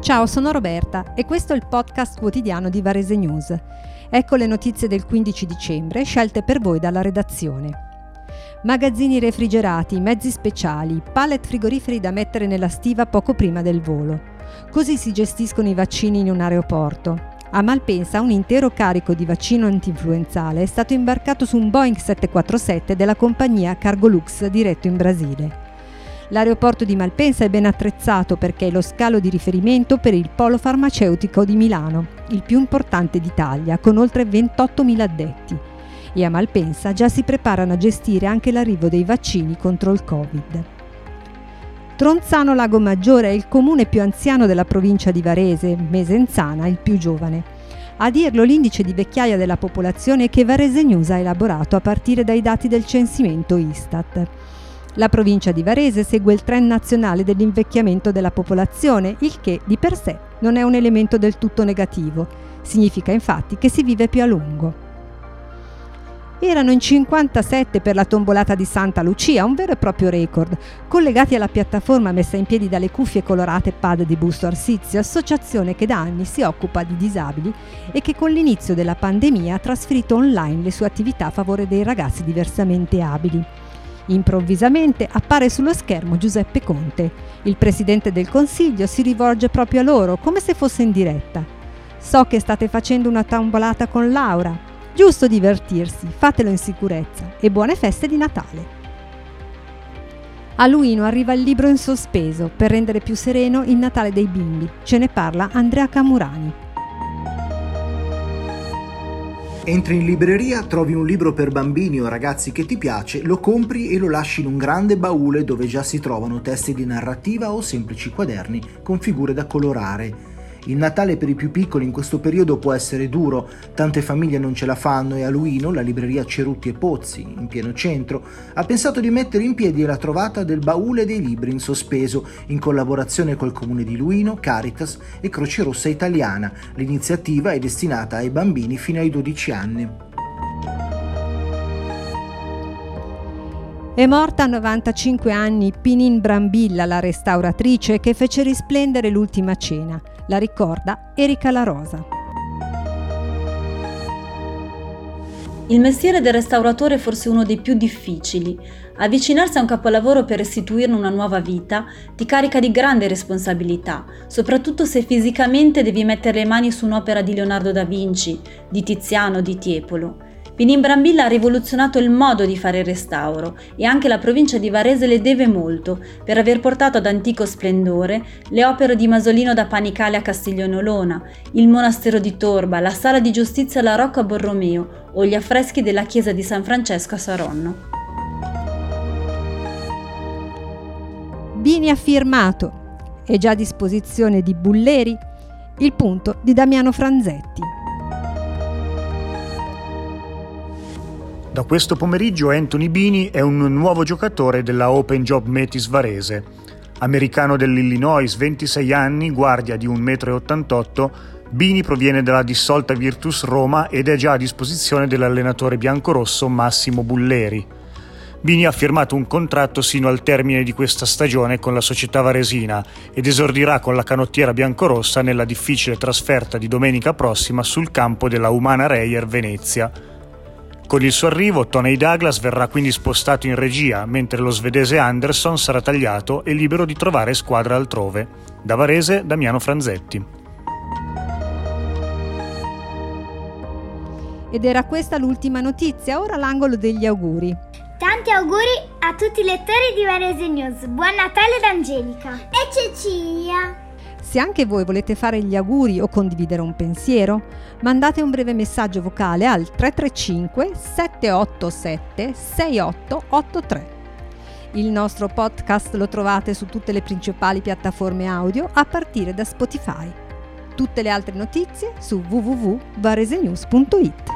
Ciao, sono Roberta e questo è il podcast quotidiano di Varese News. Ecco le notizie del 15 dicembre scelte per voi dalla redazione. Magazzini refrigerati, mezzi speciali, pallet frigoriferi da mettere nella stiva poco prima del volo. Così si gestiscono i vaccini in un aeroporto. A Malpensa un intero carico di vaccino antinfluenzale è stato imbarcato su un Boeing 747 della compagnia Cargolux diretto in Brasile. L'aeroporto di Malpensa è ben attrezzato perché è lo scalo di riferimento per il polo farmaceutico di Milano, il più importante d'Italia, con oltre 28.000 addetti. E a Malpensa già si preparano a gestire anche l'arrivo dei vaccini contro il Covid. Tronzano Lago Maggiore è il comune più anziano della provincia di Varese, Mesenzana il più giovane. A dirlo l'indice di vecchiaia della popolazione che Varese News ha elaborato a partire dai dati del censimento Istat. La provincia di Varese segue il trend nazionale dell'invecchiamento della popolazione, il che di per sé non è un elemento del tutto negativo. Significa infatti che si vive più a lungo. Erano in 57 per la tombolata di Santa Lucia, un vero e proprio record. Collegati alla piattaforma messa in piedi dalle cuffie colorate PAD di Busto Arsizio, associazione che da anni si occupa di disabili e che con l'inizio della pandemia ha trasferito online le sue attività a favore dei ragazzi diversamente abili. Improvvisamente appare sullo schermo Giuseppe Conte. Il presidente del Consiglio si rivolge proprio a loro, come se fosse in diretta. So che state facendo una tombolata con Laura. Giusto divertirsi, fatelo in sicurezza e buone feste di Natale. A Luino arriva il libro in sospeso per rendere più sereno il Natale dei bimbi. Ce ne parla Andrea Camurani. Entri in libreria, trovi un libro per bambini o ragazzi che ti piace, lo compri e lo lasci in un grande baule dove già si trovano testi di narrativa o semplici quaderni con figure da colorare. Il Natale per i più piccoli in questo periodo può essere duro, tante famiglie non ce la fanno e a Luino, la libreria Cerutti e Pozzi, in pieno centro, ha pensato di mettere in piedi la trovata del baule dei libri in sospeso, in collaborazione col comune di Luino, Caritas e Croce Rossa Italiana. L'iniziativa è destinata ai bambini fino ai 12 anni. È morta a 95 anni Pinin Brambilla, la restauratrice che fece risplendere l'ultima cena. La ricorda Erika La Rosa. Il mestiere del restauratore è forse uno dei più difficili. Avvicinarsi a un capolavoro per restituirne una nuova vita ti carica di grande responsabilità, soprattutto se fisicamente devi mettere le mani su un'opera di Leonardo da Vinci, di Tiziano, di Tiepolo. Pinin Brambilla ha rivoluzionato il modo di fare il restauro e anche la provincia di Varese le deve molto per aver portato ad antico splendore le opere di Masolino da Panicale a Castiglione Olona, il monastero di Torba, la sala di giustizia alla Rocca Borromeo o gli affreschi della chiesa di San Francesco a Saronno. Bini ha firmato. È già a disposizione di Bulleri il punto di Damiano Franzetti. Da questo pomeriggio Anthony Bini è un nuovo giocatore della Open Job Metis Varese. Americano dell'Illinois, 26 anni, guardia di 1,88 m, Bini proviene dalla dissolta Virtus Roma ed è già a disposizione dell'allenatore biancorosso Massimo Bulleri. Bini ha firmato un contratto sino al termine di questa stagione con la società varesina ed esordirà con la canottiera biancorossa nella difficile trasferta di domenica prossima sul campo della Umana Reyer Venezia. Con il suo arrivo, Tony Douglas verrà quindi spostato in regia, mentre lo svedese Anderson sarà tagliato e libero di trovare squadra altrove. Da Varese, Damiano Franzetti. Ed era questa l'ultima notizia, ora l'angolo degli auguri. Tanti auguri a tutti i lettori di Varese News. Buon Natale da Angelica e Cecilia. Se anche voi volete fare gli auguri o condividere un pensiero, mandate un breve messaggio vocale al 335 787 6883. Il nostro podcast lo trovate su tutte le principali piattaforme audio a partire da Spotify. Tutte le altre notizie su www.varesenews.it.